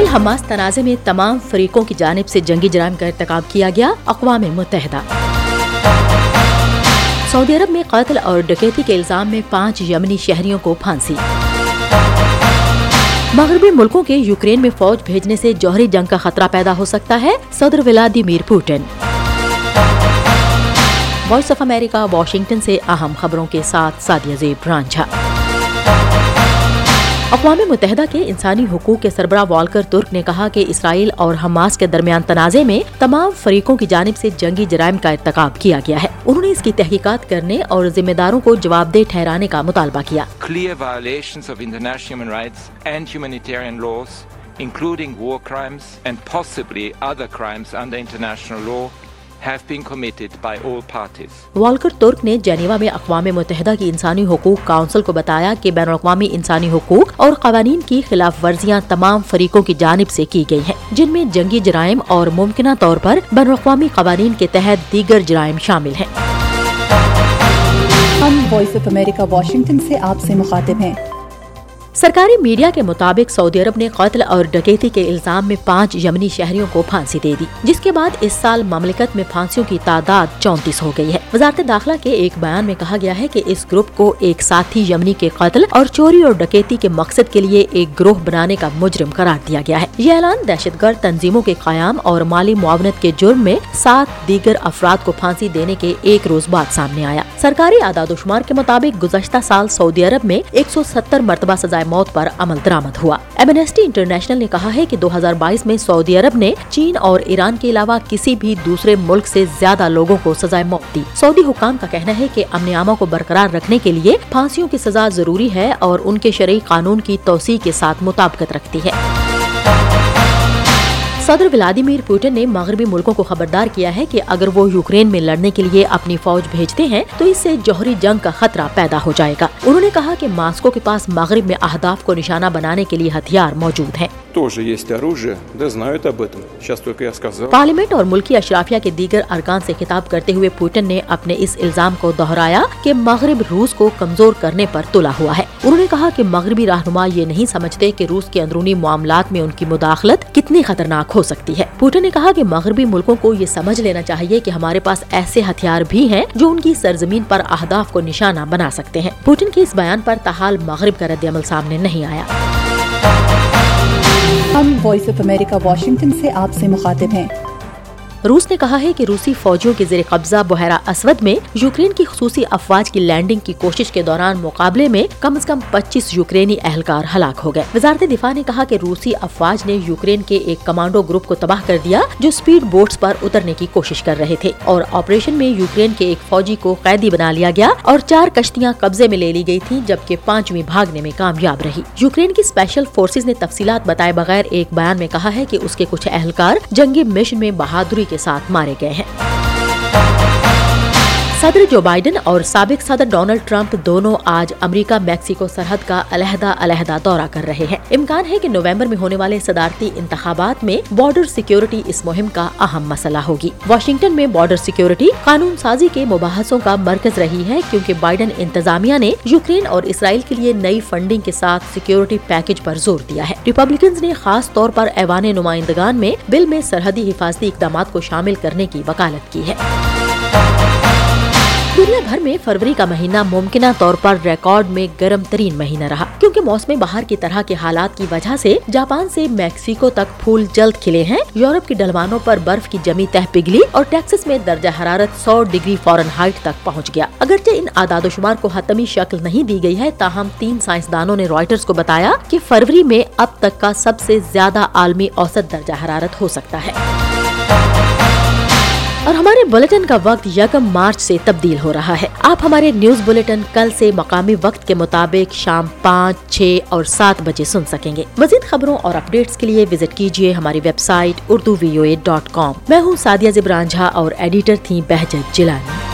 اسرائیل Hamas تنازع میں تمام فریقوں کی جانب سے جنگی جرائم کا ارتکاب کیا گیا، اقوام متحدہ۔ سعودی عرب میں قتل اور ڈکیتی کے الزام میں پانچ یمنی شہریوں کو پھانسی۔ مغربی ملکوں کے یوکرین میں فوج بھیجنے سے جوہری جنگ کا خطرہ پیدا ہو سکتا ہے، صدر Vladimir Putin. Voice of America, Washington سے اہم خبروں کے ساتھ سادیہ زیب رانجھا۔ اقوام متحدہ کے انسانی حقوق کے سربراہ والکر ترک نے کہا کہ اسرائیل اور حماس کے درمیان تنازع میں تمام فریقوں کی جانب سے جنگی جرائم کا ارتکاب کیا گیا ہے۔ انہوں نے اس کی تحقیقات کرنے اور ذمہ داروں کو جواب دہ ٹھہرانے کا مطالبہ کیا۔ Including war crimes and possibly other crimes under international law, have been committed by all parties. والکر ترک نے جنیوا میں اقوام متحدہ کی انسانی حقوق کونسل کو بتایا کہ بین الاقوامی انسانی حقوق اور قوانین کی خلاف ورزیاں تمام فریقوں کی جانب سے کی گئی ہیں جن میں جنگی جرائم اور ممکنہ طور پر بین الاقوامی قوانین کے تحت دیگر جرائم شامل ہیں ہم وائس آف امریکہ واشنگٹن سے آپ سے مخاطب ہیں سرکاری میڈیا کے مطابق سعودی عرب نے قتل اور ڈکیتی کے الزام میں پانچ یمنی شہریوں کو پھانسی دے دی، جس کے بعد اس سال مملکت میں پھانسیوں کی تعداد چونتیس ہو گئی ہے۔ وزارت داخلہ کے ایک بیان میں کہا گیا ہے کہ اس گروپ کو ایک ساتھی یمنی کے قتل اور چوری اور ڈکیتی کے مقصد کے لیے ایک گروہ بنانے کا مجرم قرار دیا گیا ہے۔ یہ اعلان دہشت گرد تنظیموں کے قیام اور مالی معاونت کے جرم میں سات دیگر افراد کو پھانسی دینے کے ایک روز بعد سامنے آیا۔ سرکاری اعداد و شمار کے مطابق گزشتہ سال سعودی عرب میں ایک سو ستر مرتبہ سزائے موت پر عمل درآمد ہوا۔ ایمنیسٹی انٹرنیشنل نے کہا ہے کہ دو ہزار بائیس میں سعودی عرب نے چین اور ایران کے علاوہ کسی بھی دوسرے ملک سے زیادہ لوگوں کو سزائے موت دی۔ سعودی حکام کا کہنا ہے کہ امن عامہ کو برقرار رکھنے کے لیے پھانسیوں کی سزا ضروری ہے اور ان کے شرعی قانون کی توسیع کے ساتھ مطابقت رکھتی ہے۔ صدر ولادیمیر پوٹن نے مغربی ملکوں کو خبردار کیا ہے کہ اگر وہ یوکرین میں لڑنے کے لیے اپنی فوج بھیجتے ہیں تو اس سے جوہری جنگ کا خطرہ پیدا ہو جائے گا۔ انہوں نے کہا کہ ماسکو کے پاس مغرب میں اہداف کو نشانہ بنانے کے لیے ہتھیار موجود ہیں۔ پارلیمنٹ اور ملکی اشرافیہ کے دیگر ارکان سے خطاب کرتے ہوئے پوٹن نے اپنے اس الزام کو دہرایا کہ مغرب روس کو کمزور کرنے پر تلا ہوا ہے۔ انہوں نے کہا کہ مغربی رہنما یہ نہیں سمجھتے کہ روس کے اندرونی معاملات میں ان کی مداخلت کتنی خطرناک ہو۔ ہو سکتی ہے۔ پوٹن نے کہا کہ مغربی ملکوں کو یہ سمجھ لینا چاہیے کہ ہمارے پاس ایسے ہتھیار بھی ہیں جو ان کی سرزمین پر اہداف کو نشانہ بنا سکتے ہیں۔ پوٹن کے اس بیان پر تاحال مغرب کا رد عمل سامنے نہیں آیا۔ ہم وائس آف امریکہ واشنگٹن سے آپ سے مخاطب ہیں۔ روس نے کہا ہے کہ روسی فوجیوں کے زیر قبضہ بحیرہ اسود میں یوکرین کی خصوصی افواج کی لینڈنگ کی کوشش کے دوران مقابلے میں کم از کم پچیس یوکرینی اہلکار ہلاک ہو گئے۔ وزارت دفاع نے کہا کہ روسی افواج نے یوکرین کے ایک کمانڈو گروپ کو تباہ کر دیا جو اسپیڈ بوٹس پر اترنے کی کوشش کر رہے تھے اور آپریشن میں یوکرین کے ایک فوجی کو قیدی بنا لیا گیا اور چار کشتیاں قبضے میں لے لی گئی تھیں جبکہ پانچویں بھاگنے میں کامیاب رہی۔ یوکرین کی اسپیشل فورسز نے تفصیلات بتائے بغیر ایک بیان میں کہا ہے کہ اس کے کچھ اہلکار جنگی مشن میں بہادری کے ساتھ مارے گئے ہیں۔ صدر جو بائیڈن اور سابق صدر ڈونلڈ ٹرمپ دونوں آج امریکہ، میکسیکو سرحد کا علیحدہ علیحدہ دورہ کر رہے ہیں۔ امکان ہے کہ نومبر میں ہونے والے صدارتی انتخابات میں بارڈر سیکیورٹی اس مہم کا اہم مسئلہ ہوگی۔ واشنگٹن میں بارڈر سیکیورٹی قانون سازی کے مباحثوں کا مرکز رہی ہے کیونکہ بائیڈن انتظامیہ نے یوکرین اور اسرائیل کے لیے نئی فنڈنگ کے ساتھ سیکیورٹی پیکج پر زور دیا ہے۔ ریپبلکنز نے خاص طور پر ایوان نمائندگان میں بل میں سرحدی حفاظتی اقدامات کو شامل کرنے کی وکالت کی ہے۔ دنیا بھر میں فروری کا مہینہ ممکنہ طور پر ریکارڈ میں گرم ترین مہینہ رہا، کیونکہ موسم بہار کی طرح کے حالات کی وجہ سے جاپان سے میکسیکو تک پھول جلد کھلے ہیں، یورپ کی ڈلوانوں پر برف کی جمی تہ پگھلی اور ٹیکسس میں درجہ حرارت سو ڈگری فورن ہائٹ تک پہنچ گیا۔ اگرچہ ان اعداد و شمار کو حتمی شکل نہیں دی گئی ہے، تاہم تین سائنسدانوں نے رائٹرز کو بتایا کہ فروری میں اب تک کا سب سے زیادہ عالمی اوسط درجہ حرارت ہو سکتا ہے۔ اور ہمارے بلٹن کا وقت یکم مارچ سے تبدیل ہو رہا ہے۔ آپ ہمارے نیوز بلٹن کل سے مقامی وقت کے مطابق شام پانچ، چھ اور سات بجے سن سکیں گے۔ مزید خبروں اور اپڈیٹس کے لیے وزٹ کیجیے ہماری website Urdu V O A dot com. میں ہوں سادیہ زبران جھا اور ایڈیٹر تھی بہجت جلانی